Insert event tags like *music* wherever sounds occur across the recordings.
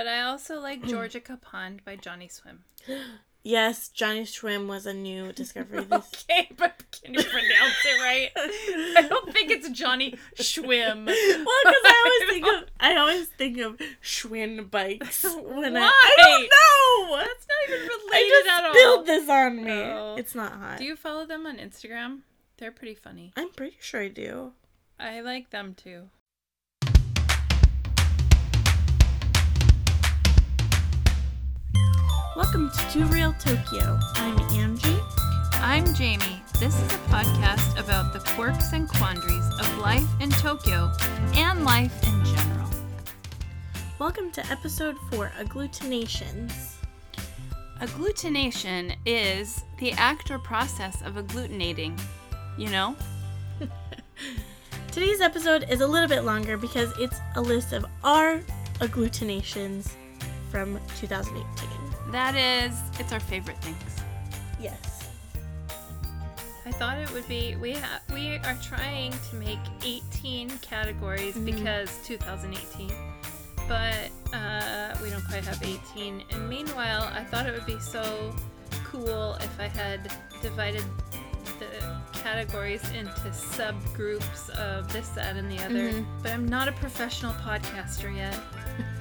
But I also like *clears throat* Georgia Pond by Johnny Swim. Yes, Johnny Swim was a new discovery. This *laughs* Okay, but can you pronounce it right? I don't think it's Johnny Swim. well, because I always think of *laughs* I always think of Schwinn bikes when I, I don't know. That's not even related I at all. spilled this on me. Oh. It's not hot. Do you follow them on Instagram? They're pretty funny. I'm pretty sure I do. I like them too. Welcome to Two Real Tokyo. I'm Angie. I'm Jamie. This is a podcast about the quirks and quandaries of life in Tokyo and life in general. Welcome to episode four, Agglutinations. Agglutination is the act or process of agglutinating. You know? *laughs* Today's episode is a little bit longer because it's a list of our agglutinations from 2018. That is, it's our favorite things. Yes. I thought it would be we ha- we are trying to make 18 categories because 2018, but uh, we don't quite have 18. And meanwhile, I thought it would be so cool if I had divided the categories into subgroups of this, that, and the other. Mhm. But I'm not a professional podcaster yet,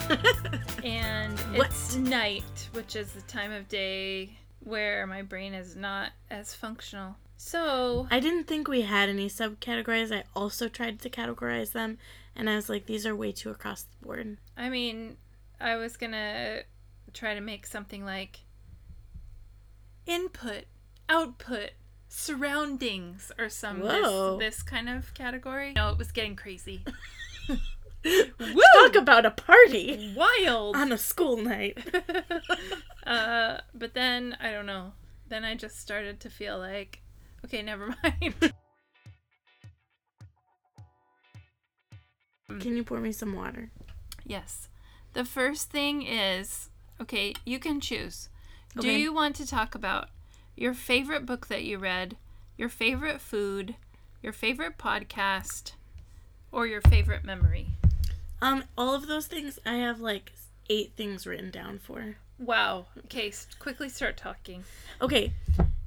*laughs* and What? it's night, which is the time of day where my brain is not as functional. So, I didn't think we had any subcategories. I also tried to categorize them, and I was like, these are way too across the board. I mean, I was gonna try to make something like input, output, surroundings, or some Whoa. this, this kind of category. No, it was getting crazy. *laughs* Talk about a party Wild! on a school night. *laughs* uh, but then, I don't know. Then I just started to feel like, okay, never *laughs* mind. Can you pour me some water? Yes. The first thing is okay, you can choose. Do you want to talk about your favorite book that you read, your favorite food, your favorite podcast, or your favorite memory? Um, all of those things, I have like eight things written down for. Wow. Okay, quickly start talking. Okay,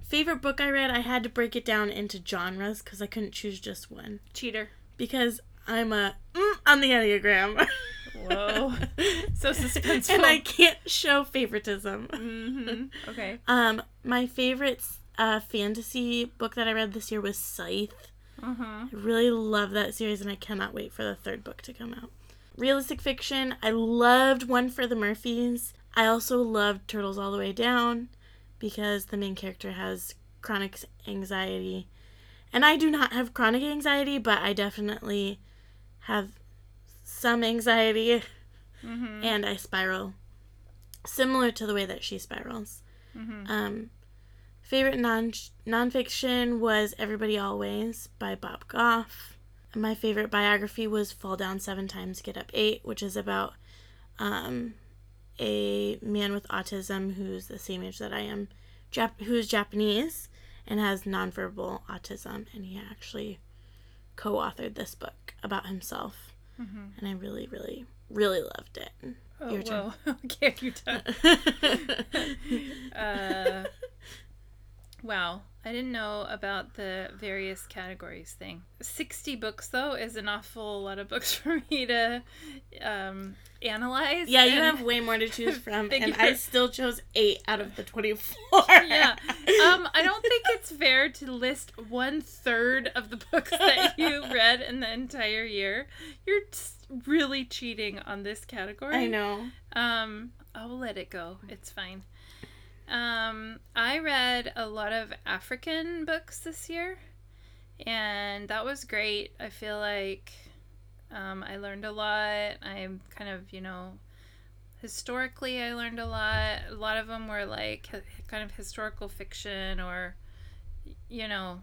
favorite book I read, I had to break it down into genres because I couldn't choose just one. Cheater. Because I'm a mm, on the Enneagram. *laughs* Whoa. *laughs* So suspenseful. and I can't show favoritism. hmm Okay. Um, my favorite uh, fantasy book that I read this year was Scythe. Uh-huh. I really love that series and I cannot wait for the third book to come out. Realistic fiction, I loved One for the Murphys. I also loved Turtles All the Way Down because the main character has chronic anxiety. And I do not have chronic anxiety, but I definitely have some anxiety Mm-hmm. and I spiral similar to the way that she spirals. Mm-hmm. Um, favorite non nonfiction was Everybody Always by Bob Goff. And my favorite biography was Fall Down Seven Times, Get Up Eight, which is about um, a man with autism who's the same age that I am, Jap- who's Japanese and has nonverbal autism, and he actually co-authored this book about himself, Mm-hmm. and I really, really, really loved it. Oh, Your turn. whoa. *laughs* okay, you done. *laughs* *laughs* Uh, wow. I didn't know about the various categories thing. 60 books, though, is an awful lot of books *laughs* for me to um, analyze. Yeah, you have way more to *laughs* choose from, and I *laughs* still chose eight out of the twenty-four. Yeah. Um, I don't think it's fair to list one third of the books that you read in the entire year. You're really cheating on this category. I know. Um, I'll let it go. It's fine. Um, I read a lot of African books this year, and that was great. I feel like um, I learned a lot. I'm kind of, you know, historically, I learned a lot. A lot of them were like kind of historical fiction or, you know,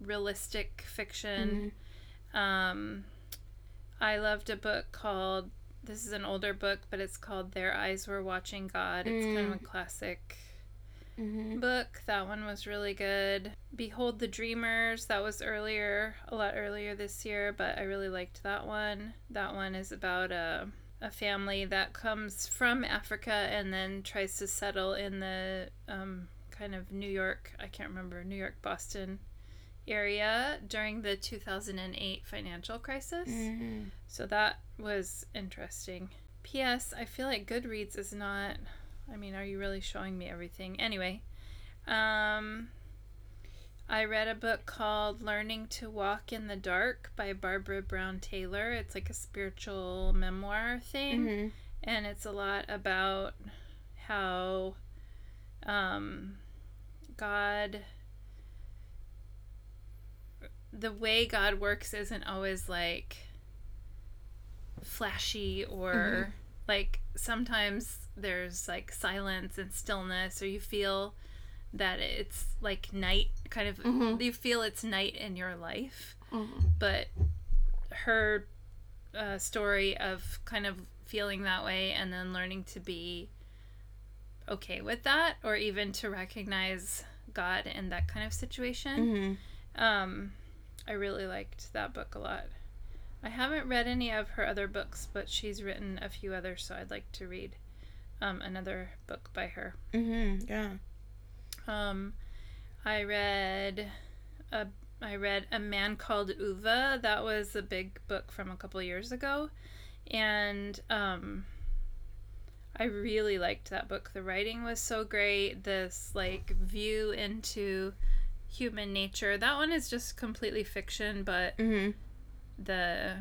realistic fiction. Um, I loved a book called this is an older book, but it's called Their Eyes Were Watching God. It's kind of a classic hmm book. That one was really good. Behold the Dreamers, that was earlier, a lot earlier this year, but I really liked that one. That one is about a a family that comes from Africa and then tries to settle in the um, kind of New York, I can't remember, New York, Boston area during the 2008 financial crisis. Mm-hmm. So that was interesting. P.S. I feel like Goodreads is not. I mean, are you really showing me everything? Anyway, um, I read a book called Learning to Walk in the Dark by Barbara Brown Taylor. It's like a spiritual memoir thing, Mm-hmm. and it's a lot about how um, God. The way God works isn't always like flashy or like sometimes there's like silence and stillness or you feel that it's like night kind of Mhm. you feel it's night in your life Mm-hmm. but her uh, story of kind of feeling that way and then learning to be okay with that or even to recognize god in that kind of situation Mm-hmm. um, I really liked that book a lot. I haven't read any of her other books, but she's written a few others, so I'd like to read um, another book by her. Mm-hmm. Yeah. Um, I read a I read a man called Ove. That was a big book from a couple years ago, and um, I really liked that book. The writing was so great. This like view into human nature. That one is just completely fiction, but Mm-hmm. the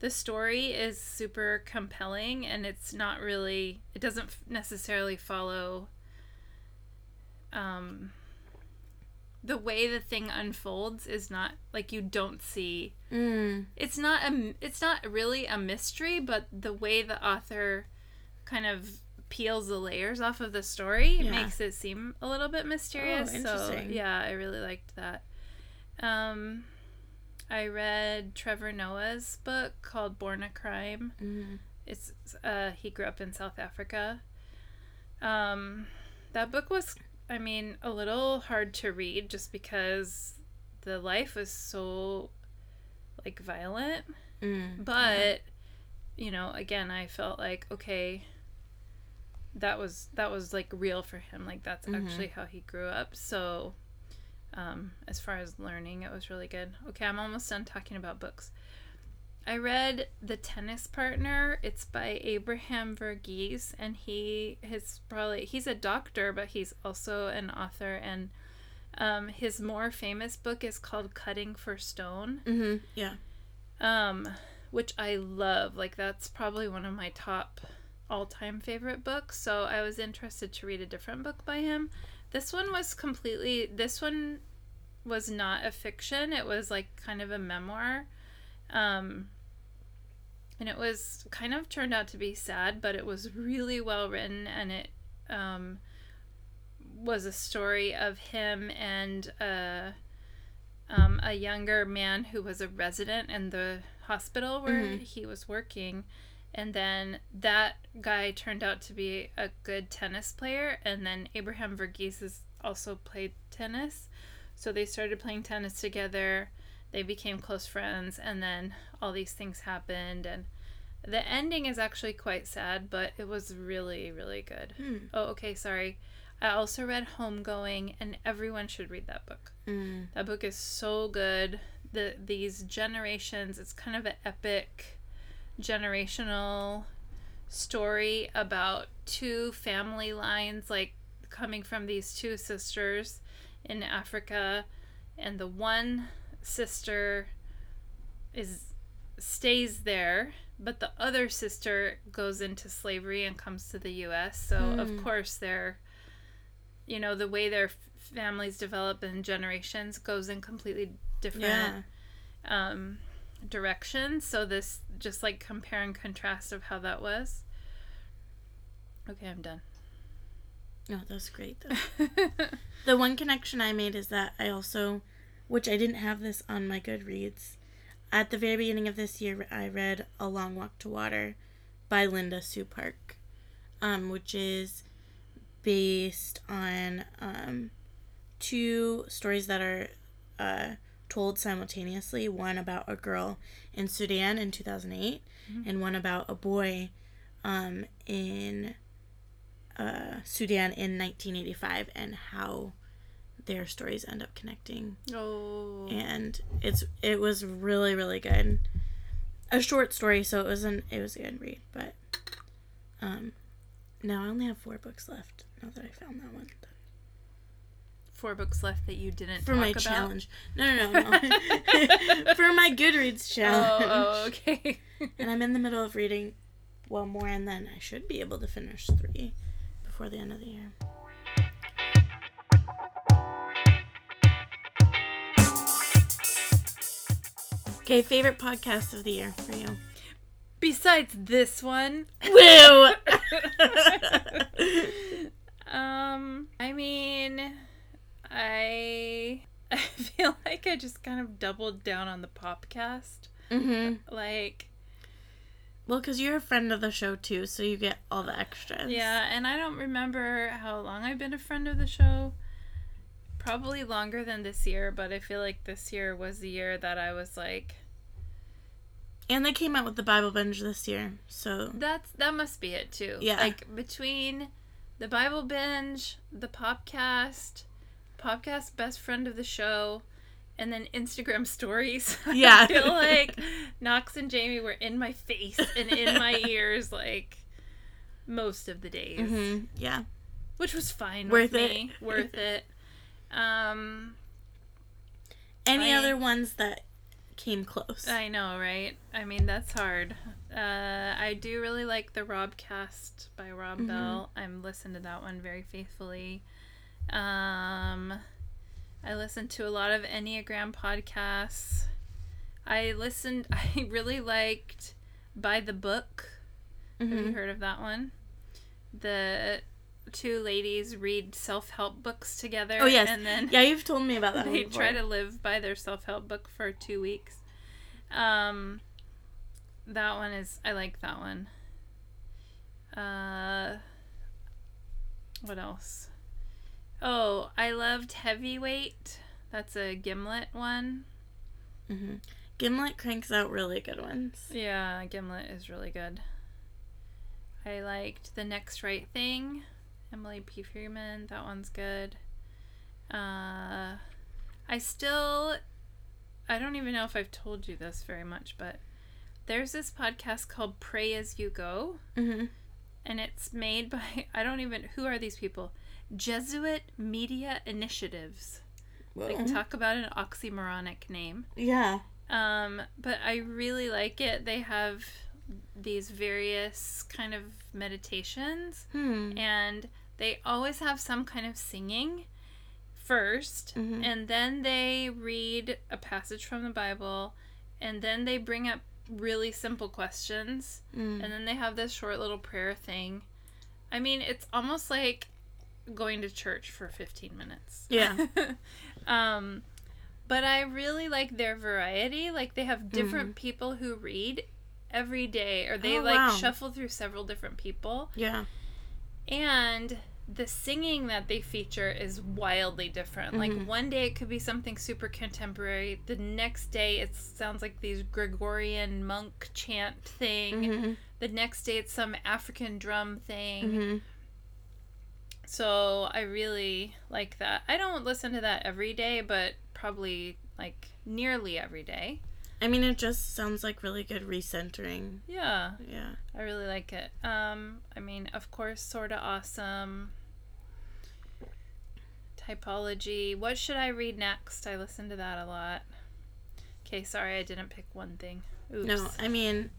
the story is super compelling and it's not really it doesn't necessarily follow um the way the thing unfolds is not like you don't see Mm. it's not a it's not really a mystery but the way the author kind of peels the layers off of the story Yeah. makes it seem a little bit mysterious Oh, so yeah i really liked that um i read trevor noah's book called born a crime Mm-hmm. it's uh he grew up in south africa um that book was i mean a little hard to read just because the life was so like violent Mm. but you know again i felt like okay that was that was like real for him like that's Mhm. actually how he grew up so um as far as learning it was really good okay i'm almost done talking about books i read the tennis partner it's by abraham verghese and he is probably he's a doctor but he's also an author and um, his more famous book is called cutting for stone Mm-hmm. Yeah. um, which I love. Like that's probably one of my top all-time favorite books. So I was interested to read a different book by him. This one was completely. This one was not a fiction. It was like kind of a memoir. Um, and it was kind of turned out to be sad, but it was really well written, and it um, was a story of him and uh, um, a younger man who was a resident in the hospital where Mhm. he was working. And then that guy turned out to be a good tennis player. And then Abraham Verghese also played tennis. So they started playing tennis together. They became close friends. And then all these things happened. And the ending is actually quite sad, but it was really, really good. Mm. Oh, okay, sorry. I also read Homegoing, and everyone should read that book. Mm. That book is so good. The these generations, it's kind of an epic generational story about two family lines like coming from these two sisters in Africa and the one sister is stays there but the other sister goes into slavery and comes to the US so of Hmm. course they're you know the way their f- families develop in generations goes in completely different Yeah. um, directions. So this just like compare and contrast of how that was. Okay, I'm done. No, that's great though. *laughs* The one connection I made is that I also, which I didn't have this on my Goodreads, at the very beginning of this year, I read A Long Walk to Water by Linda Sue Park, um, which is based on um, two stories that are uh, told simultaneously one about a girl in Sudan in 2008 and one about a boy um, in uh, Sudan in 1985 and how their stories end up connecting. Oh. and it's it was really really good. A short story so it wasn't it was a good read but um now i only have four books left now that i found that one Four books left that you didn't for talk my about. challenge no no no, no. *laughs* for my goodreads challenge Oh, oh, okay. *laughs* and i'm in the middle of reading one more and then i should be able to finish three before the end of the year okay favorite podcast of the year for you Besides this one, Woo! *laughs* um, I mean, I *laughs* I feel like I just kind of doubled down on the podcast. mm-hmm. Like, Well, because you're a friend of the show too, so you get all the extras. yeah, and I don't remember how long I've been a friend of the show. Probably longer than this year, but I feel like this year was the year that I was like, And they came out with the Bible binge this year, so That's that must be it too. Yeah. Like between the Bible binge, the podcast, podcast best friend of the show, and then Instagram stories. *laughs* Yeah. I feel like Knox and Jamie were in my face and in my *laughs* ears like most of the days. hmm yeah. Which was fine Worth with it. me. *laughs* Worth it. Um Any I- other ones that came close? I know, right? I mean, that's hard. Uh, I do really like the Robcast by Rob Mhm. Bell. I'm listening to that one very faithfully. Um, I listen to a lot of Enneagram podcasts. I listened. *laughs* I really liked By the Book. Have you Mhm. heard of that one? The two ladies read self-help books together. Oh, yes. and then Yeah, you've told me about *laughs* that. they try to live by their self-help book for two weeks um that one is i like that one uh what else oh i loved heavyweight. That's a gimlet one. Hmm Gimlet cranks out really good ones. yeah gimlet is really good. I liked the next right thing. Emily p. Freeman that one's good. Uh i still i don't even know if i've told you this very much but there's this podcast called pray as you go. Hmm and it's made by *laughs* i don't even who are these people jesuit media initiatives like talk about an oxymoronic name yeah. um, but I really like it. They have these various kind of meditations, Hmm. and they always have some kind of singing 1st Mhm. and then they read a passage from the Bible, and then they bring up really simple questions, Mm. and then they have this short little prayer thing. I mean, it's almost like going to church for 15 minutes. Yeah. *laughs* um, but I really like their variety. Like they have different people who read every day, or they Mm-hmm. Oh, like wow. shuffle through several different people. Yeah. And the singing that they feature is wildly different. Mhm. Like one day it could be something super contemporary. The next day it sounds like these Gregorian monk chant thing. hmm The next day it's some African drum thing. So I really like that. I don't listen to that every day, but probably like nearly every day. I mean, it just sounds like really good recentering. Yeah, Yeah. I really like it. Um, I mean, of course, sorta awesome. Typology. What should I read next? I listen to that a lot. Okay, sorry, I didn't pick one thing. Oops. No, I mean,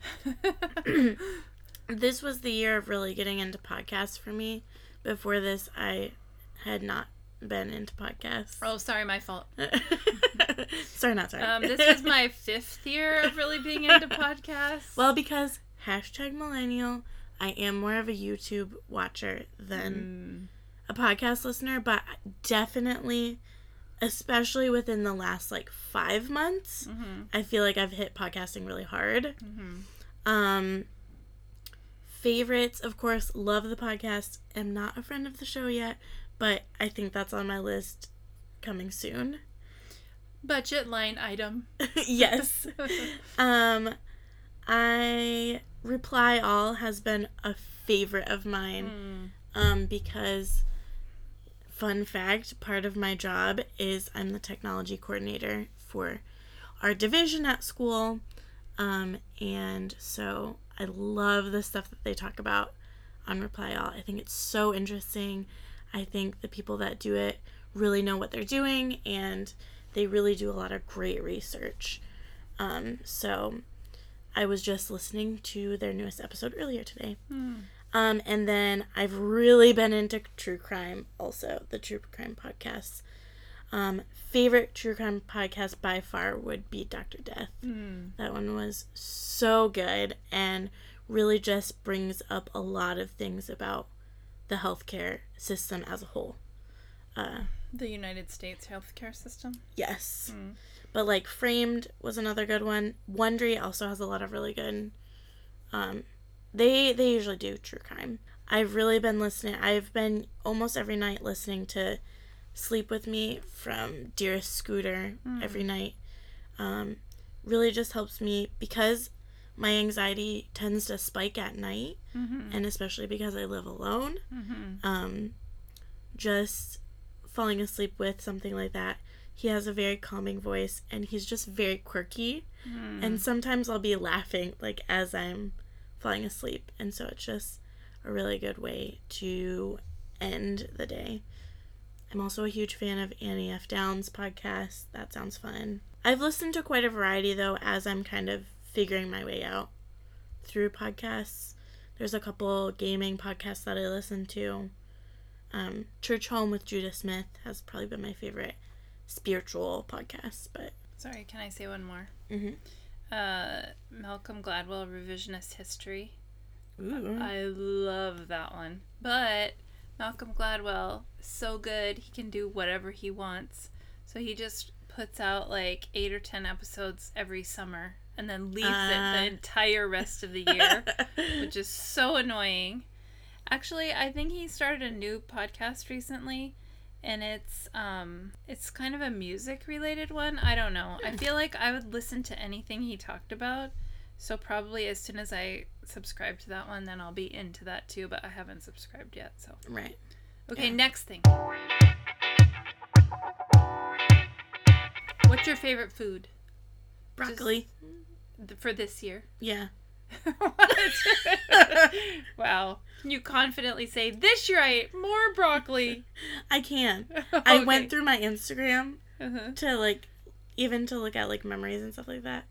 *laughs* *clears throat* this was the year of really getting into podcasts for me. Before this, I had not been into podcasts. oh, sorry, my fault. *laughs* sorry, not sorry. Um, this was my *laughs* fifth year of really being into podcasts. well, because hashtag millennial, I am more of a YouTube watcher than Mm. a podcast listener, but definitely, especially within the last like five months, Mhm. I feel like I've hit podcasting really hard. Mhm. Um, favorites, of course, love the podcast. Am not a friend of the show yet, but I think that's on my list coming soon. Budget line item. *laughs* *laughs* yes. *laughs* um, I reply all has been a favorite of mine. Mm. Um, because fun fact, part of my job is I'm the technology coordinator for our division at school. Um, and so I love the stuff that they talk about on Reply All. I think it's so interesting. I think the people that do it really know what they're doing and they really do a lot of great research. Um, so I was just listening to their newest episode earlier today. Hmm. Um, and then I've really been into true crime also, the true crime podcasts. Um, favorite true crime podcast by far would be Dr. Death. Hmm. That one was so good and really just brings up a lot of things about the healthcare system as a whole. Uh, The United States healthcare system. yes. Hmm. But like Framed was another good one. Wondery also has a lot of really good um they they usually do true crime. I've really been listening. I've been almost every night listening to Sleep with Me from Dearest Scooter every night. Um really just helps me because my anxiety tends to spike at night Mm-hmm. and especially because I live alone. Mm-hmm. Um just falling asleep with something like that. He has a very calming voice and he's just very quirky. Mm. And sometimes I'll be laughing like as I'm falling asleep. And so it's just a really good way to end the day. I'm also a huge fan of Annie F. Downs' podcast. That sounds fun. I've listened to quite a variety though as I'm kind of figuring my way out through podcasts. There's a couple gaming podcasts that I listen to. Um, Church Home with Judah Smith has probably been my favorite spiritual podcast, but Sorry, can I say one more? Mhm. Uh, Malcolm Gladwell Revisionist History. ooh, I love that one. But Malcolm Gladwell so good. He can do whatever he wants. So he just puts out like eight or ten episodes every summer and then leaves it Ah. the entire rest of the *laughs* year, which is so annoying. Actually, I think he started a new podcast recently and it's um it's kind of a music related one. I don't know. I feel like I would listen to anything he talked about. So probably as soon as I subscribe to that one, then I'll be into that too, but I haven't subscribed yet. So right. Okay, Yeah. next thing. What's your favorite food Broccoli. th- for this year? *laughs* Yeah. Wow. *laughs* Can you confidently say, this year I ate more broccoli? I can. *laughs* I went through my Instagram Uh-huh. to like even to look at like memories and stuff like that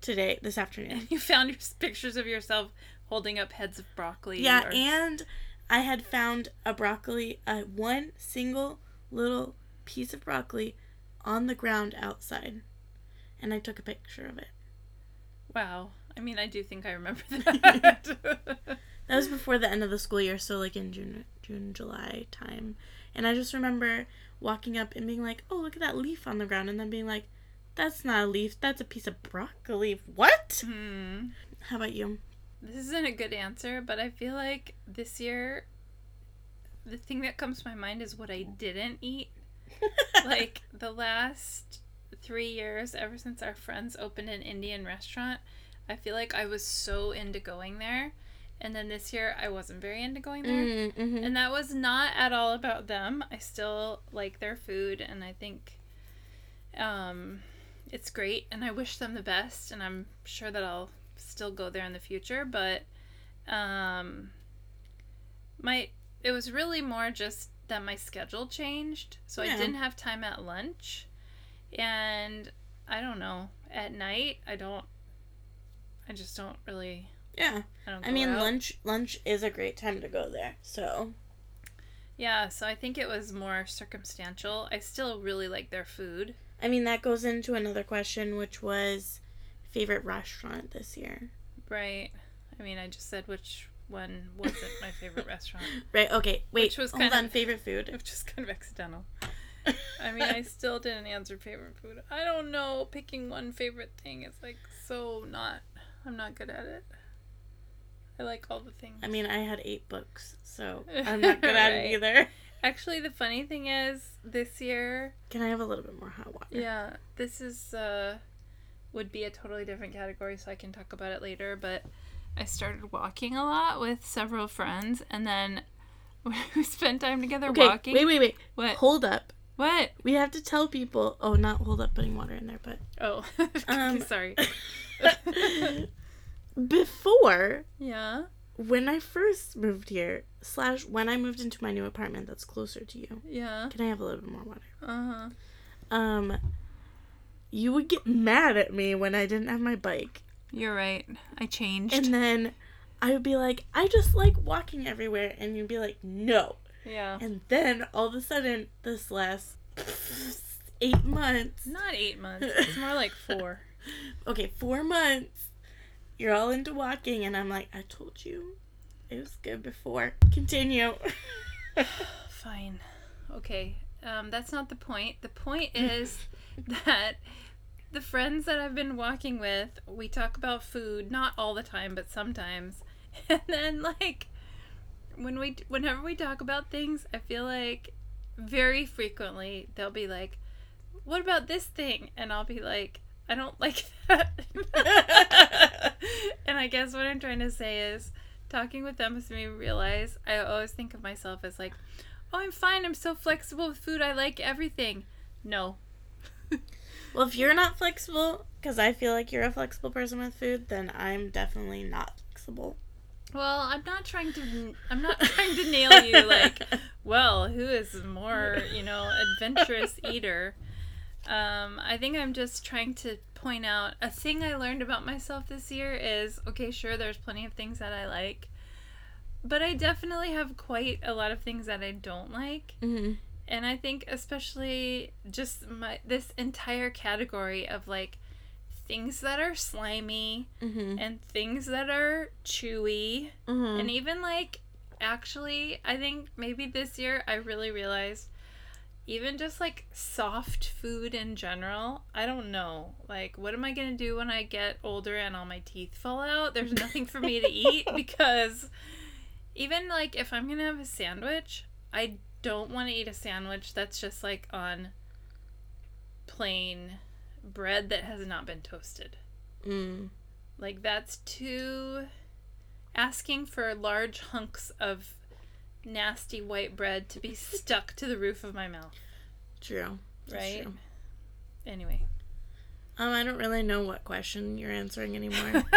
today this afternoon. And *laughs* you found your pictures of yourself holding up heads of broccoli. Yeah, or- and I had found a broccoli, uh, one single little piece of broccoli on the ground outside. And I took a picture of it. Wow. I mean, I do think I remember *laughs* that. That was before the end of the school year, so like in June, June, July time. And I just remember walking up and being like, "Oh, look at that leaf on the ground," and then being like, "That's not a leaf. That's a piece of broccoli." What? hmm. How about you? This isn't a good answer, but I feel like this year, the thing that comes to my mind is what I didn't eat. *laughs* like the last three years, ever since our friends opened an Indian restaurant, I feel like I was so into going there. And then this year, I wasn't very into going there. Mm-hmm. And that was not at all about them. I still like their food and I think um, it's great and I wish them the best and I'm sure that I'll still go there in the future, but um, my it was really more just that my schedule changed. So Yeah. I didn't have time at lunch. And I don't know, at night I don't I just don't really Yeah. I don't I mean, out. lunch lunch is a great time to go there. So Yeah, so I think it was more circumstantial. I still really like their food. I mean, that goes into another question, which was favorite restaurant this year. Right. I mean, I just said which one wasn't my favorite *laughs* restaurant, Right. Okay. Wait. Which was hold kind of- on. Favorite food. which is kind of accidental. I mean, I *laughs* still didn't answer favorite food. I don't know. Picking one favorite thing is like so not. I'm not good at it. I like all the things. I mean, I had eight books, so *laughs* I'm not good at it either. Actually, the funny thing is, this year, Can I have a little bit more hot water? yeah, this is uh, would be a totally different category, so I can talk about it later. But I started walking a lot with several friends, and then *laughs* we spent time together Okay, walking. wait, wait, wait. What? Hold up. What? We have to tell people. Oh, not hold up putting water in there, but Oh, *laughs* Um, sorry. *laughs* before yeah. when I first moved here, slash when I moved into my new apartment that's closer to you. Yeah. Can I have a little bit more water? Uh huh. Um, you would get mad at me when I didn't have my bike, You're right. I changed. and then I would be like, I just like walking everywhere, and you'd be like, no. yeah. And then all of a sudden, this last *laughs* eight months, Not eight months. *laughs* It's more like four. okay, four months, you're all into walking, and I'm like, I told you, it was good before. Continue. *sighs* Fine. Okay. Um, that's not the point. The point is *laughs* that the friends that I've been walking with, we talk about food, not all the time, but sometimes. *laughs* And then like when we whenever we talk about things, I feel like very frequently they'll be like, "What about this thing?" and I'll be like, "I don't like *laughs* that." and I guess what I'm trying to say is talking with them has made me realize I always think of myself as like, "Oh, I'm fine. I'm so flexible with food. I like everything." No. *laughs* well, if you're not flexible, because I feel like you're a flexible person with food, then I'm definitely not flexible. Well, I'm not trying to. I'm not trying to nail you. Like, *laughs* well, who is more, you know, adventurous *laughs* eater? Um, I think I'm just trying to point out a thing I learned about myself this year is okay. Sure, there's plenty of things that I like, but I definitely have quite a lot of things that I don't like. Mm-hmm. And I think especially just my this entire category of like things that are slimy Mm-hmm. and things that are chewy Mm-hmm. and even like actually I think maybe this year I really realized even just like soft food in general, I don't know. Like what am I going to do when I get older and all my teeth fall out? There's *laughs* nothing for me to eat because even like if I'm going to have a sandwich, I don't want to eat a sandwich that's just like on plain bread that has not been toasted. Mm. Like that's too asking for large hunks of nasty white bread to be stuck to the roof of my mouth, True. That's right? true. Anyway. Um, I don't really know what question you're answering anymore. *laughs*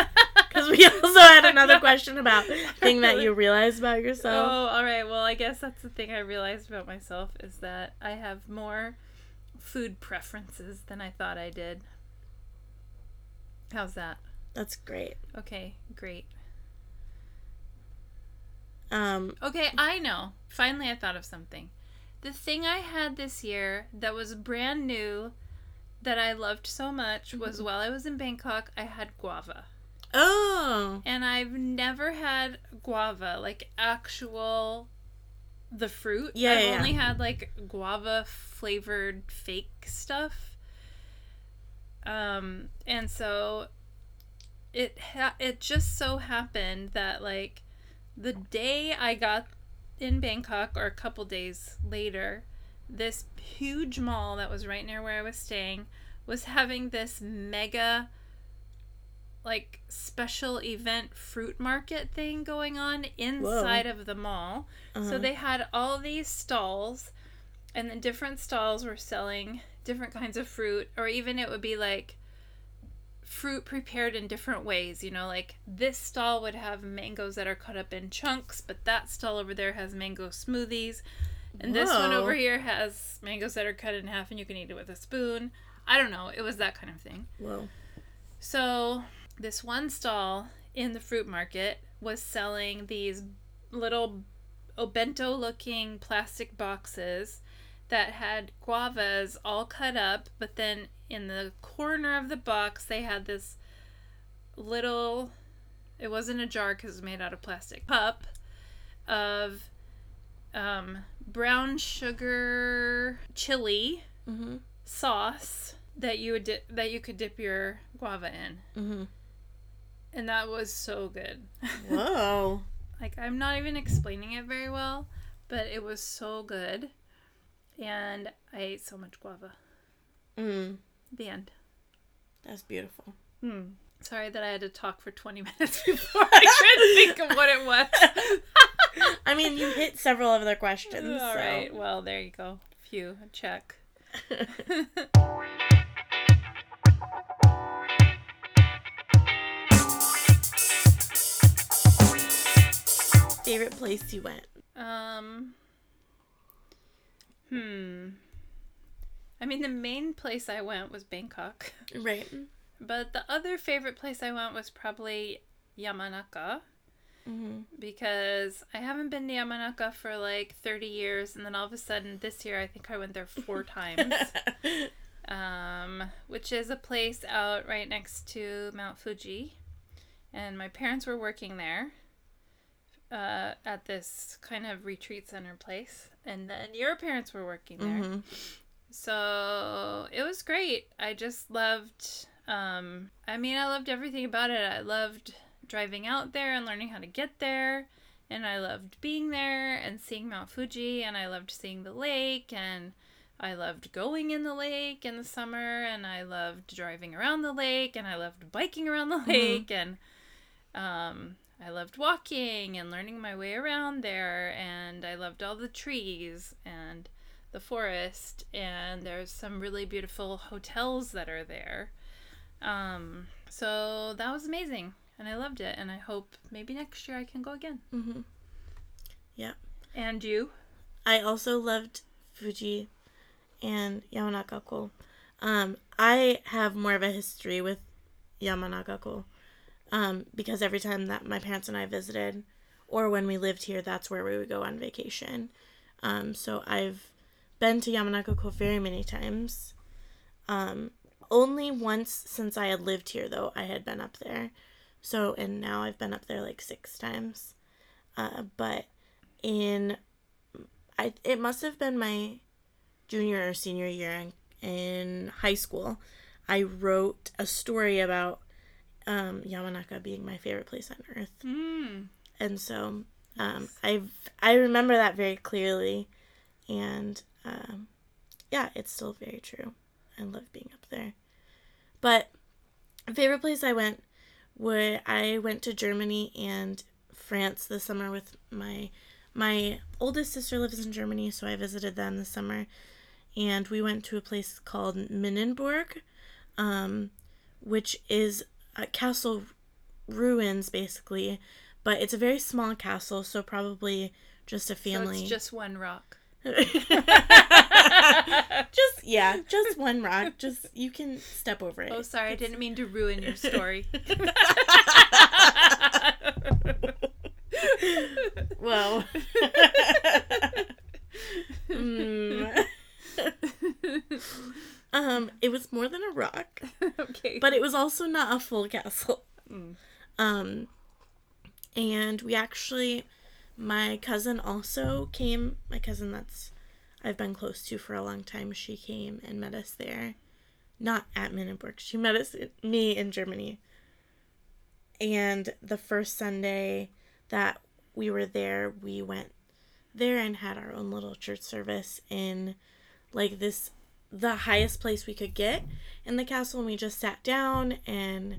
Because we also had another question about thing that you realized about yourself. Oh, all right. Well, I guess that's the thing I realized about myself is that I have more food preferences than I thought I did. How's that? That's great. Okay, great. Um, Okay, I know. Finally, I thought of something. The thing I had this year that was brand new that I loved so much was while I was in Bangkok, I had guava. oh, And I've never had guava, like actual the fruit. Yeah, I've yeah. only had like guava flavored fake stuff. Um and so it ha- it just so happened that like the day I got in Bangkok or a couple days later, this huge mall that was right near where I was staying was having this mega like special event fruit market thing going on inside of the mall. So Uh-huh. they had all these stalls and the different stalls were selling different kinds of fruit or even it would be like fruit prepared in different ways, you know, like this stall would have mangoes that are cut up in chunks, but that stall over there has mango smoothies. And this one over here has mangoes that are cut in half and you can eat it with a spoon. I don't know, it was that kind of thing. whoa. So, this one stall in the fruit market was selling these little obento looking plastic boxes that had guavas all cut up, but then in the corner of the box, they had this little, it wasn't a jar because it was made out of plastic, cup of um, brown sugar chili Mm-hmm. sauce that you would dip, that you could dip your guava in, Mm-hmm. and that was so good. *laughs* Whoa. like I'm not even explaining it very well, but it was so good. And I ate so much guava. Mm, The end. that's beautiful. Hmm. Sorry that I had to talk for 20 *laughs* minutes before I could think of what it was. *laughs* I mean, you hit several of their questions. All so. right. Well, there you go. Phew. Check. *laughs* Favorite place you went? Um. Hmm. I mean, the main place I went was Bangkok, Right. but the other favorite place I went was probably Yamanaka hmm because I haven't been to Yamanaka for like 30 years, and then all of a sudden this year I think I went there four *laughs* times. um, which is a place out right next to Mount Fuji. And my parents were working there uh, at this kind of retreat center place. And then your parents were working there. hmm So it was great. I just loved, um, I mean, I loved everything about it. I loved driving out there and learning how to get there. And I loved being there and seeing Mount Fuji. And I loved seeing the lake. And I loved going in the lake in the summer. And I loved driving around the lake. And I loved biking around the lake. And um, I loved walking and learning my way around there. And I loved all the trees. And the forest and there's some really beautiful hotels that are there um, so that was amazing and i loved it and i hope maybe next year i can go again hmm Yeah. and you I also loved Fuji and Yamanaka-ko. Um, I have more of a history with Yamanaka-ko um, because every time that my parents and I visited, or when we lived here, that's where we would go on vacation. Um, so I've been to Yamanaka-ko very many times. Um, only once since I had lived here, though, I had been up there. So, and now I've been up there like six times. Uh, but in I it must have been my junior or senior year in, in high school. I wrote a story about um, Yamanaka being my favorite place on earth, mm. and so um, I I remember that very clearly, and um, yeah, it's still very true. I love being up there, but favorite place I went, where I went to Germany and France this summer with my my oldest sister lives in Germany, so I visited them this summer, and we went to a place called Minnenburg, um, which is a castle ruins basically, but it's a very small castle, so probably just a so family. it's just one rock *laughs* just yeah, just one rock. Just you can step over it. oh sorry i didn't mean to ruin your story *laughs* Whoa. *laughs* Mm. Um, it was more than a rock, *laughs* okay but it was also not a full castle. Mm. Um, and we actually, my cousin also came. My cousin that's I've been close to for a long time. She came and met us there, not at Minnenburg. She met us me in Germany. And the first Sunday that we were there, we went there and had our own little church service in like this the highest place we could get in the castle and we just sat down and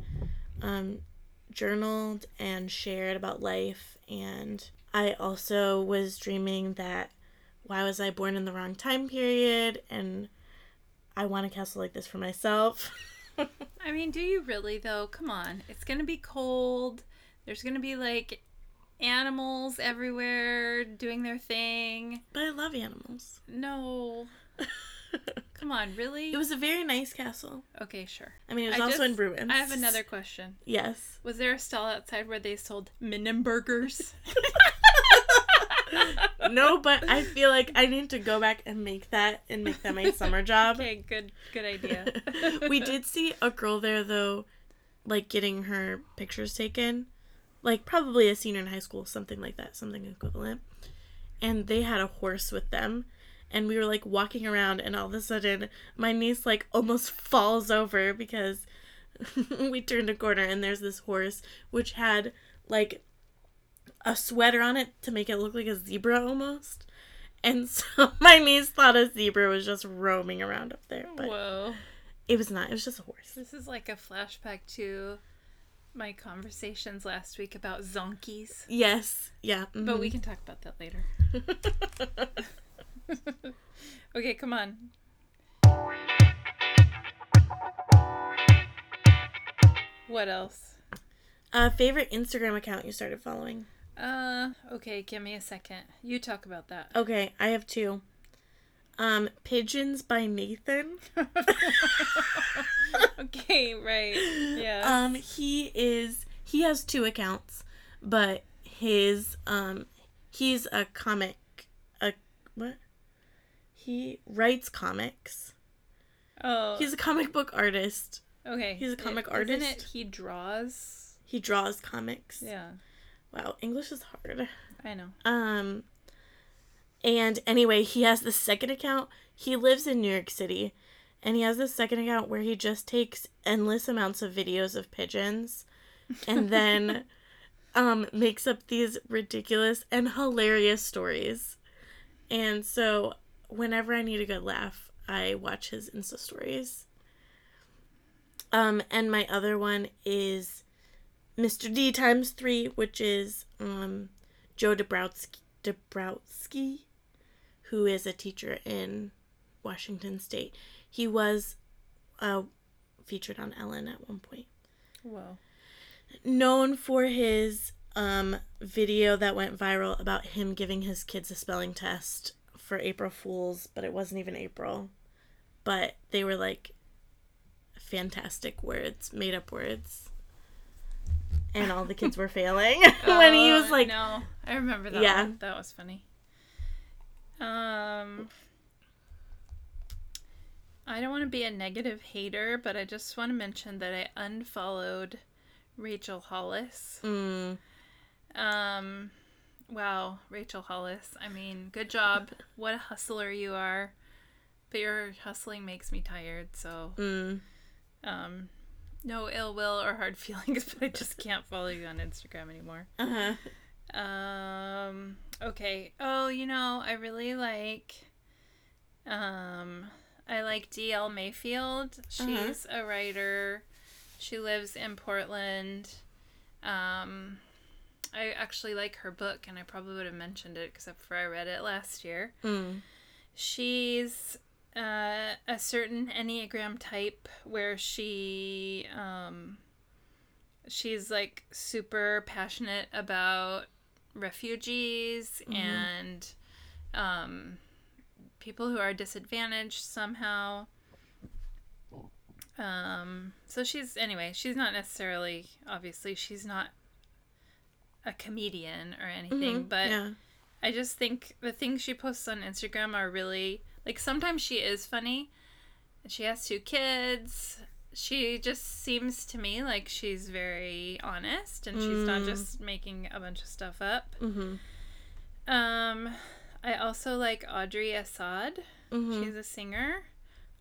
um journaled and shared about life. And I also was dreaming that why was I born in the wrong time period? And I want a castle like this for myself. *laughs* i mean do you really though? Come on. It's gonna be cold. There's gonna be like animals everywhere doing their thing. But I love animals. no *laughs* come on really It was a very nice castle. okay sure I mean, it was I also in just- ruins. I have another question. Yes. Was there a stall outside where they sold Minnenburgers? *laughs* no, but I feel like I need to go back and make that and make that my summer job. okay, good good idea. *laughs* we did see a girl there though, like getting her pictures taken, like probably a senior in high school, something like that, something equivalent. And they had a horse with them, and we were like walking around, and all of a sudden my niece like almost falls over because *laughs* we turned a corner and there's this horse which had like a sweater on it to make it look like a zebra almost. And *laughs* so my niece thought a zebra was just roaming around up there, but Whoa. it was not. It was just a horse. This is like a flashback to my conversations last week about zonkies. Yes. Yeah. But we mhm. can talk about that later. *laughs* *laughs* okay, come on. What else? uh, favorite Instagram account you started following? Uh, okay, give me a second. You talk about that. Okay, I have two. Um, Pigeons by Nathan. *laughs* okay, right. Yeah. Um, he is he has two accounts, but his um he's a comic a what? He writes comics. oh, He's a comic book artist. okay. he's a comic Isn't it artist. he draws? He draws comics. Yeah, Wow, English is hard. I know. Um and anyway, he has the second account. He lives in New York City. And he has this second account where he just takes endless amounts of videos of pigeons and then *laughs* um makes up these ridiculous and hilarious stories. And so whenever I need a good laugh, I watch his Insta stories. Um and my other one is Mr. D times 3, which is um Joe Dabrowski, Dabrowski, who is a teacher in Washington State. He was uh, featured on Ellen at one point. Whoa. Known for his um, video that went viral about him giving his kids a spelling test for April Fools, but it wasn't even April. But they were like fantastic words, made up words. And all the kids were *laughs* failing *laughs* when he was Oh, like, no, I remember that. Yeah. one. that was funny. Um, I don't want to be a negative hater, but I just want to mention that I unfollowed Rachel Hollis. mm, Um, wow, Rachel Hollis. I mean, good job. *laughs* What a hustler you are. But your hustling makes me tired, so mm, um, no ill will or hard *laughs* feelings, but I just can't follow you on Instagram anymore. uh-huh. Um, okay. Oh, you know, I really like um I like DL Mayfield. She's a writer. She lives in Portland. Um I actually like her book and I probably would have mentioned it except for I read it last year. Mm. She's uh, a certain Enneagram type where she um, she's like super passionate about refugees and um, people who are disadvantaged somehow. Um, so she's anyway, she's not necessarily obviously she's not a comedian or anything, Mhm, but yeah. I just think the things she posts on Instagram are really like sometimes she is funny. She has two kids. She just seems to me like she's very honest and she's not Mm. just making a bunch of stuff up. Mm-hmm. Um I also like Audrey Assad. Mm-hmm. She's a singer.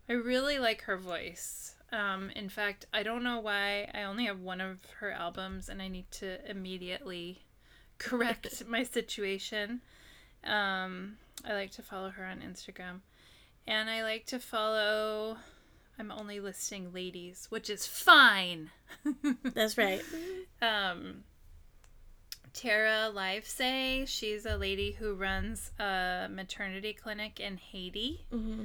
I really like her voice. Um, in fact, I don't know why I only have one of her albums and I need to immediately *laughs* correct *laughs* my situation. Um, I like to follow her on Instagram. And I like to follow, I'm only listing ladies, which is fine. *laughs* That's right. um, Tara Livesay, she's a lady who runs a maternity clinic in Haiti Mm-hmm.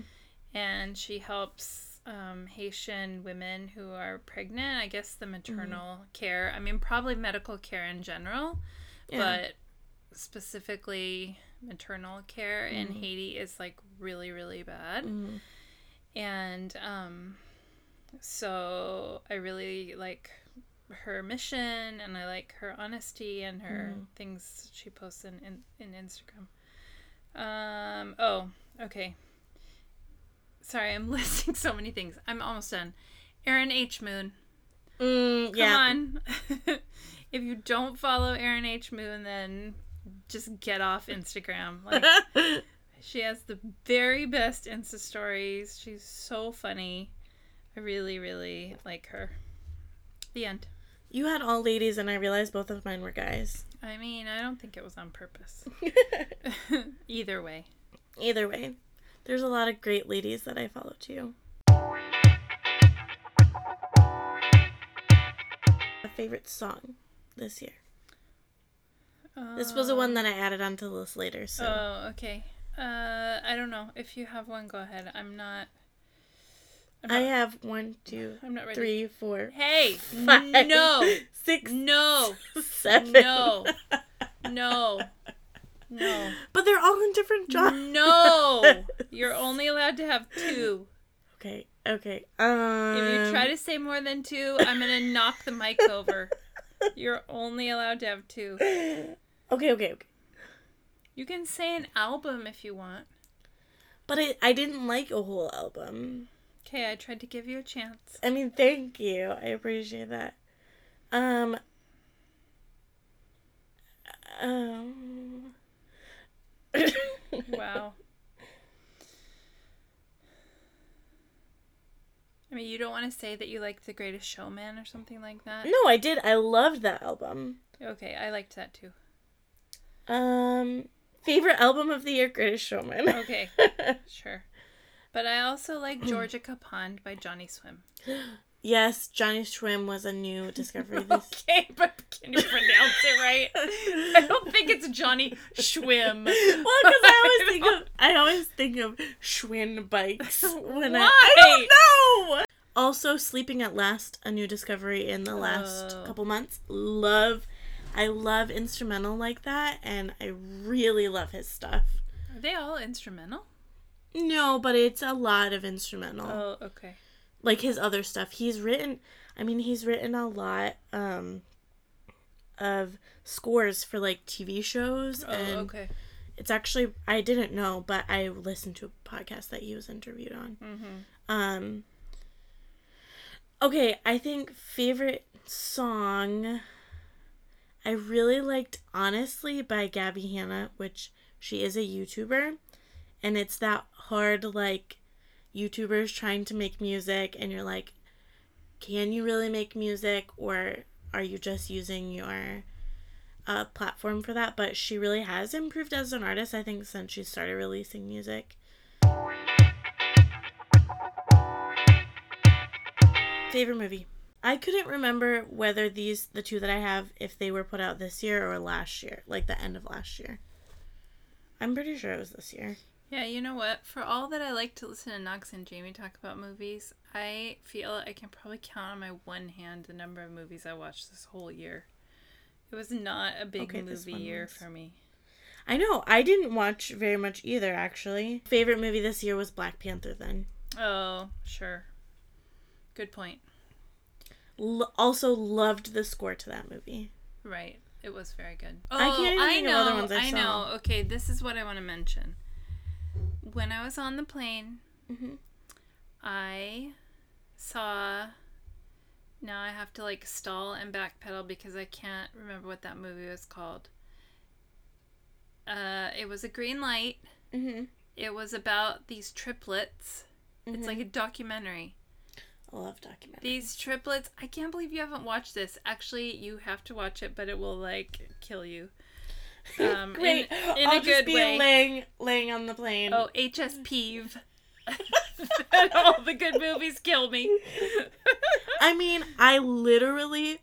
and she helps um, Haitian women who are pregnant. I guess the maternal care. I mean, probably medical care in general, Yeah. but specifically maternal care in Mhm. Haiti is like really, really bad. Mm-hmm. And um, so I really like her mission and I like her honesty and her Mhm. things she posts in, in, in Instagram. Um, oh, okay. Sorry, I'm *laughs* listing so many things. I'm almost done. Erin H. Moon. Mm, Come yeah. on. *laughs* if you don't follow Erin H. Moon, then just get off Instagram. *laughs* Like, she has the very best Insta stories. She's so funny. I really, really like her. The end. you had all ladies, and I realized both of mine were guys. I mean, I don't think it was on purpose. Either way. Either way, there's a lot of great ladies that I follow too. A favorite song this year. This was the one that I added onto the list later. So Oh, okay. Uh, I don't know. If you have one, go ahead. I'm not. I'm I have one, two, I'm not ready. three, four, Hey, five, no, *laughs* six, no, *laughs* seven. No. no, *laughs* no, But they're all in different genres. no. *laughs* You're only allowed to have two. Okay, okay. Um, If you try to say more than two, I'm gonna knock the mic over. *laughs* You're only allowed to have two. Okay, okay, okay. You can say an album if you want. But I, I didn't like a whole album. Okay, I tried to give you a chance. I mean, thank you. I appreciate that. Um. Um. Wow. I mean, you don't want to say that you like The Greatest Showman or something like that? No, I did. I loved that album. Okay, I liked that too. Um, favorite album of the year, Greatest Showman. Okay, *laughs* sure. But I also like *clears throat* Georgica Pond by Johnny Swim. *gasps* yes, Johnny Swim was a new discovery. *laughs* Okay, but can you pronounce it right? I don't think it's Johnny Schwim. *laughs* well, because I always think of I always think of Schwinn bikes *laughs* when I, I don't know. Also, Sleeping at Last, a new discovery in the last Oh. couple months. Love, I love instrumental like that, and I really love his stuff. Are they all instrumental? No, but it's a lot of instrumental. Oh, okay. Like his other stuff. He's written I mean, he's written a lot um of scores for like TV shows Oh, and okay. it's actually I didn't know, but I listened to a podcast that he was interviewed on. Mm-hmm. Um Okay, I think favorite song I really liked Honestly by Gabby Hanna, which she is a YouTuber, and it's that hard like YouTubers trying to make music and you're like can you really make music or are you just using your uh, platform for that? But she really has improved as an artist, I think, since she started releasing music. Favorite movie? I couldn't remember whether these, the two that I have, if they were put out this year or last year, like the end of last year. I'm pretty sure it was this year. Yeah, you know what? For all that I like to listen to Knox and Jamie talk about movies, I feel I can probably count on my one hand the number of movies I watched this whole year. It was not a big Okay, movie year was. for me. I know, I didn't watch very much either, actually. Favorite movie this year was Black Panther, then. Oh, sure. Good point. L- also loved the score to that movie. Right. It was very good. Oh, I can't even I think of know. other ones I I saw. know. Okay, this is what I want to mention. When I was on the plane, Mhm. I saw. Now I have to like stall and backpedal because I can't remember what that movie was called. Uh, it was a green light. Mm-hmm. It was about these triplets. It's like a documentary. I love documentaries. These triplets, I can't believe you haven't watched this. Actually, you have to watch it, but it will like kill you. *laughs* Um, Great. in, in I'll a just good be way. laying laying on the plane. Oh, HS peeve. *laughs* *laughs* that all the good movies kill me. *laughs* I mean, I literally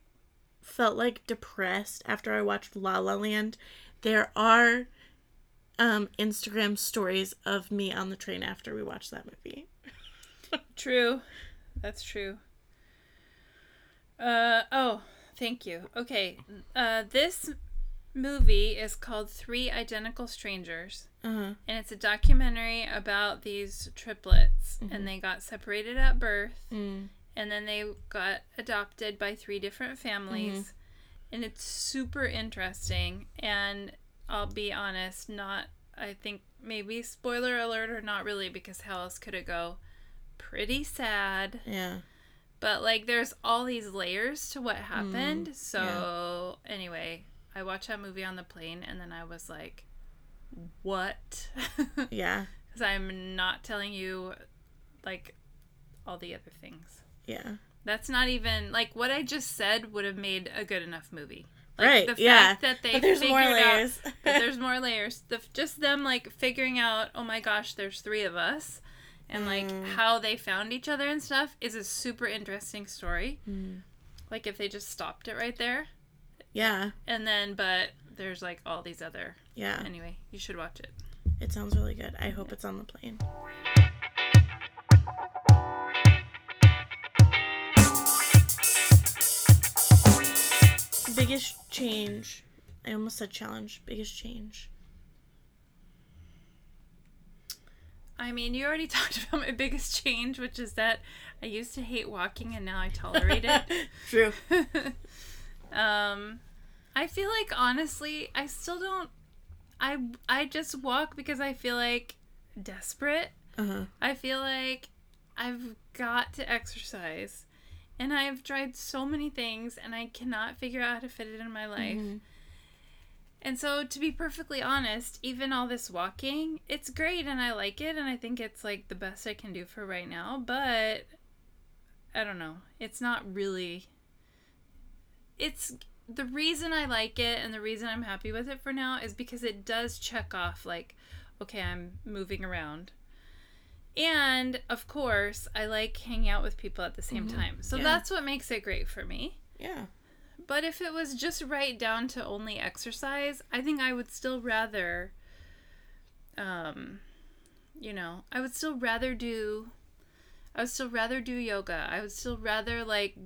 felt like depressed after I watched La La Land. There are um Instagram stories of me on the train after we watched that movie. true. That's true. Uh oh, thank you. Okay. Uh this movie is called Three Identical Strangers. Uh-huh. And it's a documentary about these triplets. And they got separated at birth. Mm. and then they got adopted by three different families. And it's super interesting. And i'll be honest not i think maybe spoiler alert or not really because how else could it go? Pretty sad. Yeah. but like there's all these layers to what happened. So anyway i watched that movie on the plane and then i was like what *laughs* Yeah. because i'm not telling you like all the other things Yeah. that's not even like what I just said would have made a good enough movie. Like, Right, The fact yeah. that they but there's more figured out- layers. *laughs* but there's more layers. The, just them like figuring out, oh my gosh, there's three of us, and like Mm. how they found each other and stuff is a super interesting story. Mm. Like if they just stopped it right there, yeah, and then but there's like all these other. yeah. Anyway, you should watch it. It sounds really good. I hope it's on the plane. Biggest change. I almost said challenge. Biggest change. I mean, you already *laughs* talked about my biggest change, which is that I used to hate walking and now I tolerate it. *laughs* True. *laughs* um, I feel like honestly, I still don't. I I just walk because I feel like desperate. Uh huh. I feel like I've got to exercise, and I've tried so many things, and I cannot figure out how to fit it in my life. Mhm. And so, to be perfectly honest, even all this walking, it's great and I like it, and I think it's like the best I can do for right now, but I don't know. It's not really. It's the reason I like it and the reason I'm happy with it for now is because it does check off, like, okay, I'm moving around. And of course, I like hanging out with people at the same Mhm. time. So Yeah. that's what makes it great for me. Yeah. But if it was just right down to only exercise, I think I would still rather, um, you know, I would still rather do, I would still rather do yoga. I would still rather like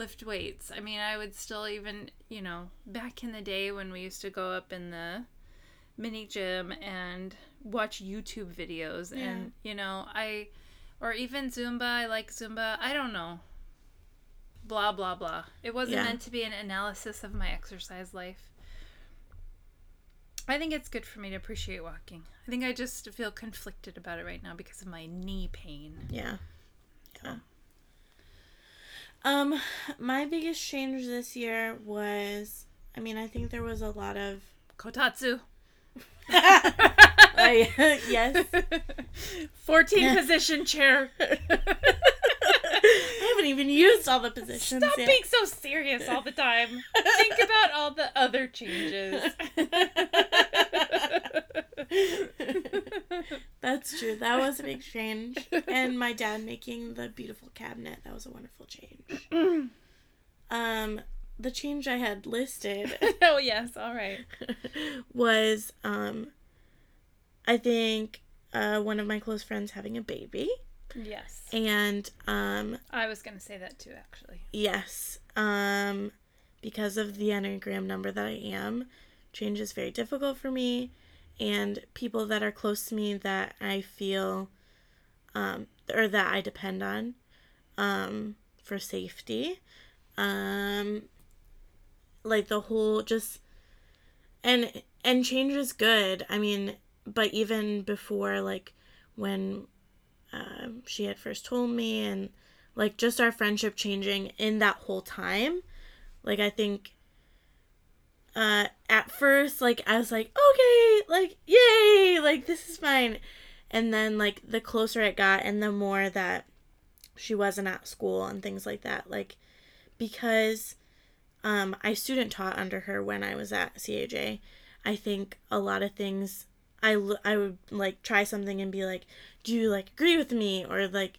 lift weights. I mean, I would still even, you know, back in the day when we used to go up in the mini gym and watch YouTube videos Yeah. and, you know, I, or even Zumba, I like Zumba. I don't know blah blah blah. It wasn't Yeah. meant to be an analysis of my exercise life. I think it's good for me to appreciate walking. I think I just feel conflicted about it right now because of my knee pain. Yeah. Yeah. Um, my biggest change this year was, I mean, I think there was a lot of. Kotatsu. *laughs* I, *laughs* yes. 14 *laughs* position chair. I haven't even used all the positions Stop yet. being so serious all the time. Think about all the other changes. *laughs* That's true. That was a big change. And my dad making the beautiful cabinet. That was a wonderful change. Um, the change I had listed *laughs* oh yes, all right. *laughs* was um I think uh one of my close friends having a baby. Yes. And um I was going to say that too actually. yes, um because of the Enneagram number that I am, change is very difficult for me and people that are close to me that I feel um or that I depend on um for safety. Um like the whole just and and change is good. I mean, but even before like when um, she had first told me and like just our friendship changing in that whole time like i think uh at first like i was like okay like yay like this is fine. And then like the closer it got and the more that she wasn't at school and things like that like because um i student taught under her when i was at caj i think a lot of things i l- i would like try something and be like do you like agree with me? or like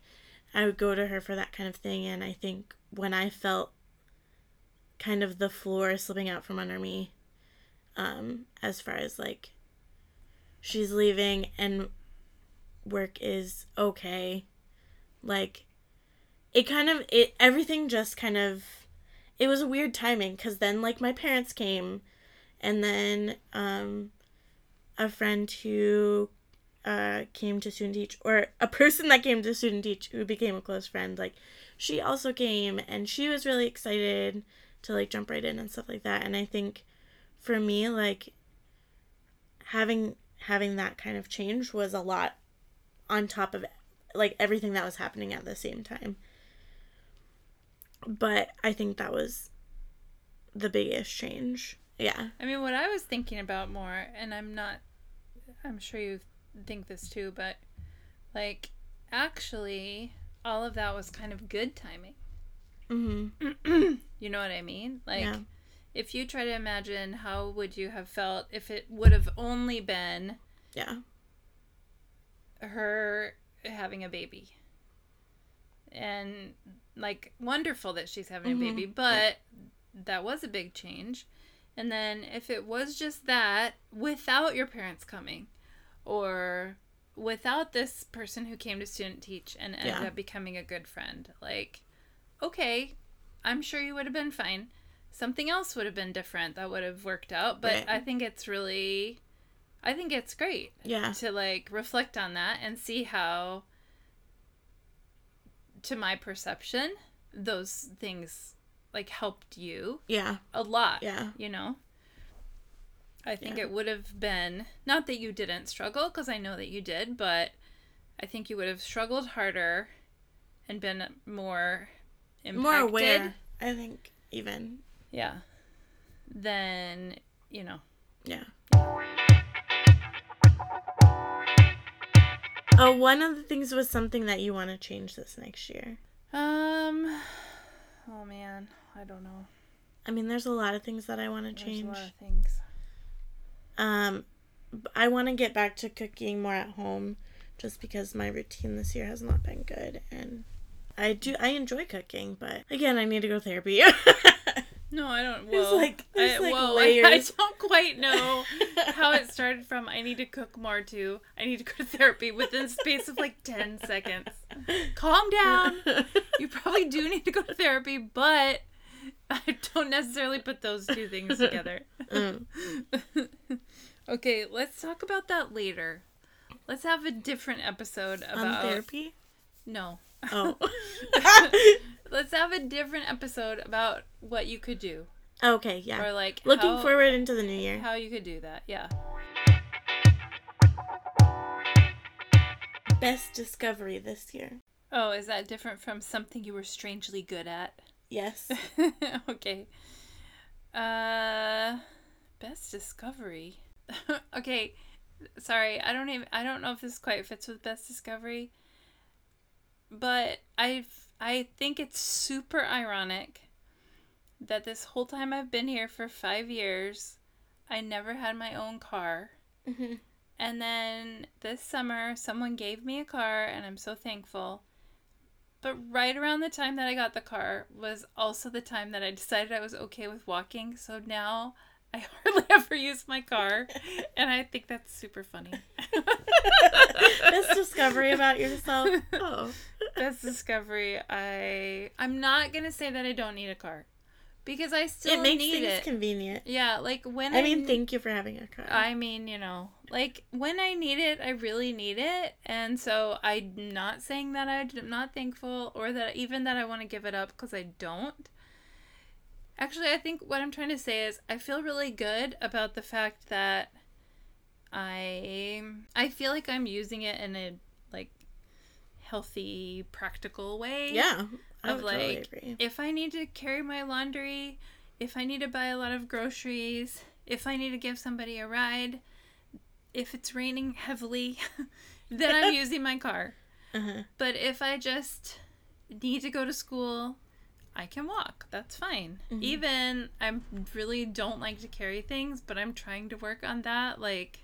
i would go to her for that kind of thing. And i think when i felt kind of the floor slipping out from under me um as far as like she's leaving and work is okay. Like it kind of it everything just kind of it was a weird timing because then like my parents came and then um a friend who uh came to student teach or a person that came to student teach who became a close friend like she also came and she was really excited to like jump right in and stuff like that. And i think for me like having having that kind of change was a lot on top of like everything that was happening at the same time. But i think that was the biggest change. Yeah. I mean, what I was thinking about more, and I'm not, I'm sure you think this too, but like, actually, all of that was kind of good timing. Mm-hmm *clears throat* you know what I mean? Like, Yeah. if you try to imagine how would you have felt if it would have only been Yeah. her having a baby. And like wonderful that she's having Mhm. a baby, but that was a big change. And then if it was just that without your parents coming or without this person who came to student teach and ended Yeah. up becoming a good friend, like okay, I'm sure you would have been fine. Something else would have been different that would have worked out, but Right. I think it's really I think it's great Yeah. to like reflect on that and see how to my perception those things like helped you Yeah. a lot Yeah. you know i think Yeah. it would have been not that you didn't struggle because i know that you did but i think you would have struggled harder and been more impacted More aware, I think, even. yeah then you know Yeah. Oh, one of the things was something that you want to change this next year. um oh man i don't know I mean, there's a lot of things that I want to There's change. a lot of things Um, I want to get back to cooking more at home, just because my routine this year has not been good, and I do I enjoy cooking, but again, I need to go to therapy. *laughs* No, I don't. Well, like- there's I, like well, *laughs* I, I don't quite know how it *laughs* started from. I need to cook more to. I need to go to therapy within the space of like ten seconds. Calm down. You probably do need to go to therapy, but I don't necessarily put those two things together. Mm. okay, let's talk about that later. Let's have a different episode about therapy? no. Oh. *laughs* Let's have a different episode about what you could do, okay, yeah. or like Looking how- forward into the new year. how you could do that. Yeah. Best discovery this year. Oh, is that different from something you were strangely good at? Yes. *laughs* okay. Uh best discovery. *laughs* okay. Sorry, I don't even I don't know if this quite fits with best discovery. But I I think it's super ironic that this whole time I've been here for 5 years, I never had my own car. Mhm. And then this summer, someone gave me a car, and I'm so thankful. But right around the time that I got the car was also the time that I decided I was okay with walking. So now I *laughs* hardly ever use my car, and I think that's super funny. *laughs* this discovery about yourself. Oh. this discovery. I I'm not gonna say that I don't need a car, because I still it makes need things it. convenient. yeah, like when I mean, n- thank you for having a car. I mean, you know, like when I need it, I really need it. And so I'm not saying that I'm not thankful or that even that I want to give it up because I don't. Actually, I think what I'm trying to say is I feel really good about the fact that I I feel like I'm using it in a like healthy, practical way yeah. I of would totally agree. if I need to carry my laundry, if I need to buy a lot of groceries, if I need to give somebody a ride, if it's raining heavily, *laughs* then I'm *laughs* using my car. Uh-huh. But if I just need to go to school, I can walk. That's fine. Mhm. Even I really don't like to carry things, but I'm trying to work on that. Like,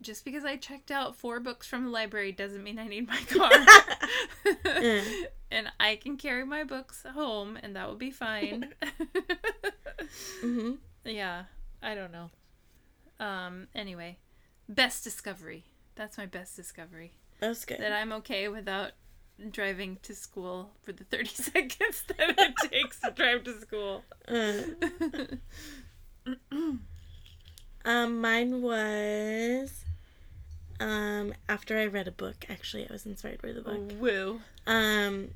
just because I checked out four books from the library doesn't mean I need my *laughs* car. Mm. and I can carry my books home, and that will be fine. *laughs* hmm yeah, I don't know. Um. Anyway, best discovery. That's my best discovery. That's good. That I'm okay without driving to school for the 30 *laughs* seconds that it takes to drive to school. Uh, *clears throat* um, mine was um after I read a book. Actually, I was inspired by the book. Woo. Um,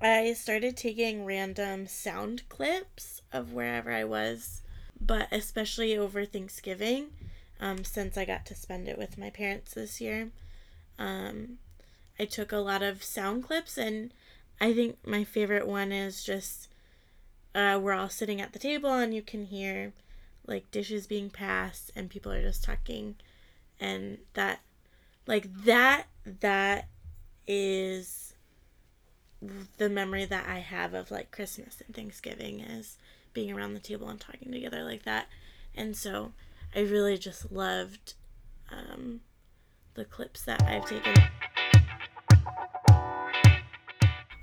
I started taking random sound clips of wherever I was, but especially over Thanksgiving, um, since I got to spend it with my parents this year. Um, I took a lot of sound clips, and I think my favorite one is just uh, we're all sitting at the table, and you can hear like dishes being passed, and people are just talking, and that, like that, that is the memory that I have of like Christmas and Thanksgiving is being around the table and talking together like that. And so I really just loved um, the clips that I've taken.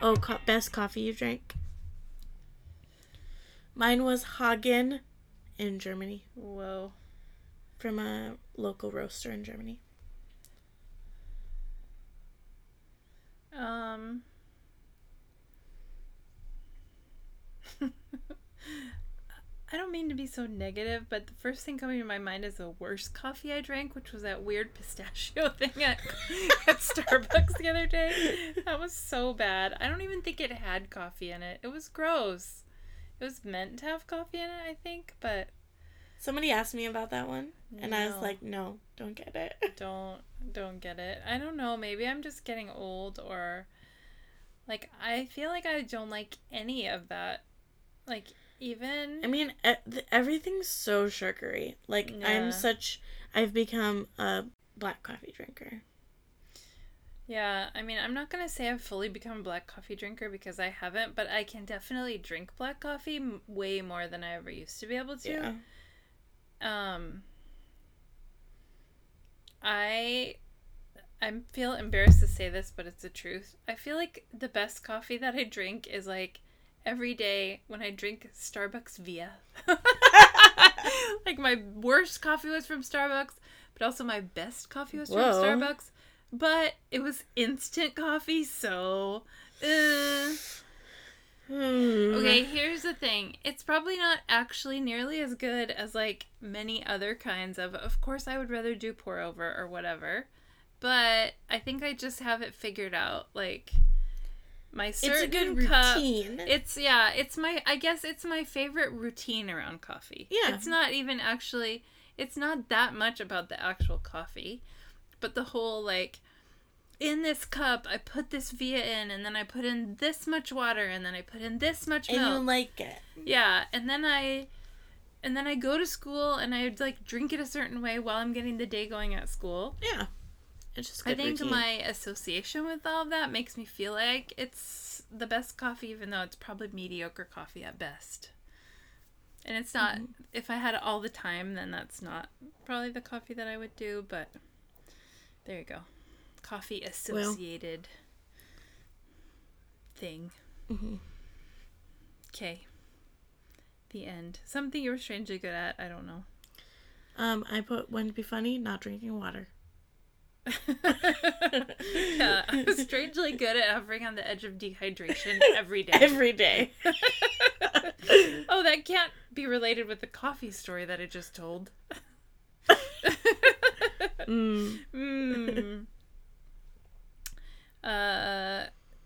Oh, co- best coffee you drank? Mine was Hagen in Germany Whoa. from a local roaster in Germany. Um. *laughs* I don't mean to be so negative, but the first thing coming to my mind is the worst coffee I drank, which was that weird pistachio *laughs* thing at, at Starbucks the other day. That was so bad. I don't even think it had coffee in it. It was gross. It was meant to have coffee in it, I think, but Somebody asked me about that one, and I was like, no, don't get it. *laughs* don't don't get it. I don't know. Maybe I'm just getting old, or like I feel like I don't like any of that. Like even I mean, everything's so sugary. Like, Yeah. I'm such. I've become a black coffee drinker. Yeah, I mean, I'm not gonna say I've fully become a black coffee drinker because I haven't, but I can definitely drink black coffee m- way more than I ever used to be able to. Yeah. Um, I I feel embarrassed to say this, but it's the truth. I feel like the best coffee that I drink is like every day when I drink Starbucks Via. *laughs* like my worst coffee was from Starbucks, but also my best coffee was Whoa. from Starbucks. But it was instant coffee, so uh. Hmm. Okay, here's the thing. It's probably not actually nearly as good as like many other kinds of. Of course, I would rather do pour over or whatever, but I think I just have it figured out. Like my It's a certain good cup. routine. It's yeah. It's my. I guess it's my favorite routine around coffee. Yeah. It's not even actually. It's not that much about the actual coffee, but the whole like in this cup, I put this via in, and then I put in this much water, and then I put in this much milk. and you like it. yeah, and then I, and then I go to school, and I like drink it a certain way while I'm getting the day going at school. Yeah. It's just I think routine. my association with all of that makes me feel like it's the best coffee, even though it's probably mediocre coffee at best. And it's not. Mm-hmm. If I had it all the time, then that's not probably the coffee that I would do. But there you go, coffee associated thing. Mhm. Okay. The end. Something you were strangely good at. I don't know. Um, I put when to be funny, not drinking water. *laughs* yeah, I'm strangely good at hovering on the edge of dehydration *laughs* every day. Every day. *laughs* oh, that can't be related with the coffee story that I just told. mm. mm. Uh,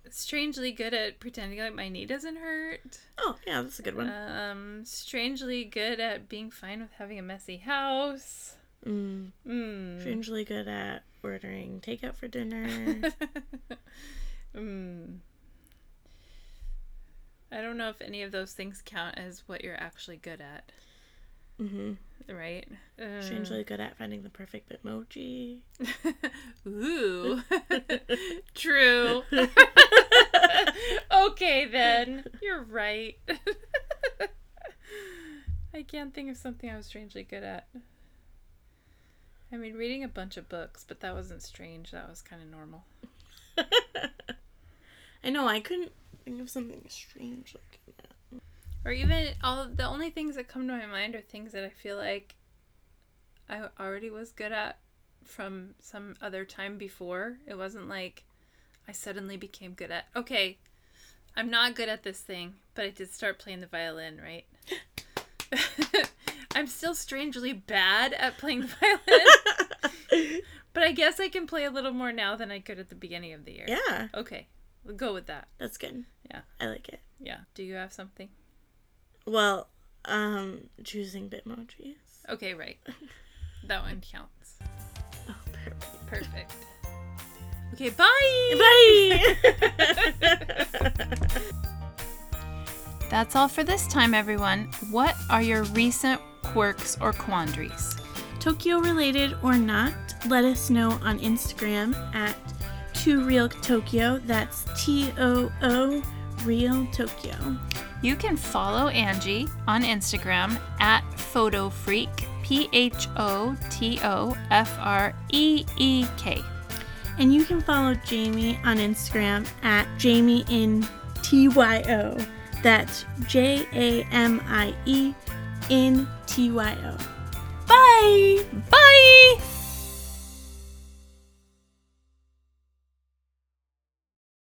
strangely good at pretending like my knee doesn't hurt. Oh, yeah, that's a good one. Um, strangely good at being fine with having a messy house. Mm. Mm. Strangely good at ordering takeout for dinner. *laughs* mm. I don't know if any of those things count as what you're actually good at, hmm right? Uh, Strangely good at finding the perfect Bitmoji. *laughs* Ooh. *laughs* True. okay, then. You're right. I can't think of something I was strangely good at. I mean, reading a bunch of books, but that wasn't strange. That was kind of normal. *laughs* I know, I couldn't think of something strange like that. Or even all the only things that come to my mind are things that I feel like I already was good at from some other time before. It wasn't like I suddenly became good at. Okay, I'm not good at this thing, but I did start playing the violin, right? *laughs* *laughs* I'm still strangely bad at playing the *laughs* violin, *laughs* but I guess I can play a little more now than I could at the beginning of the year. yeah, Okay, we'll go with that. that's good. Yeah. I like it. Yeah. Do you have something? Well, um, choosing Bitmojis. Okay, right. *laughs* That one counts. Oh, perfect. Perfect. Okay, bye. Bye! That's all for this time, everyone. What are your recent quirks or quandaries? Tokyo related or not, let us know on Instagram at Too Real Tokyo. That's T O O Real Tokyo. You can follow Angie on Instagram at Photo Freek, P H O T O F R E E K. And you can follow Jamie on Instagram at Jamie in T Y O. That's J A M I E in T Y O. Bye! Bye!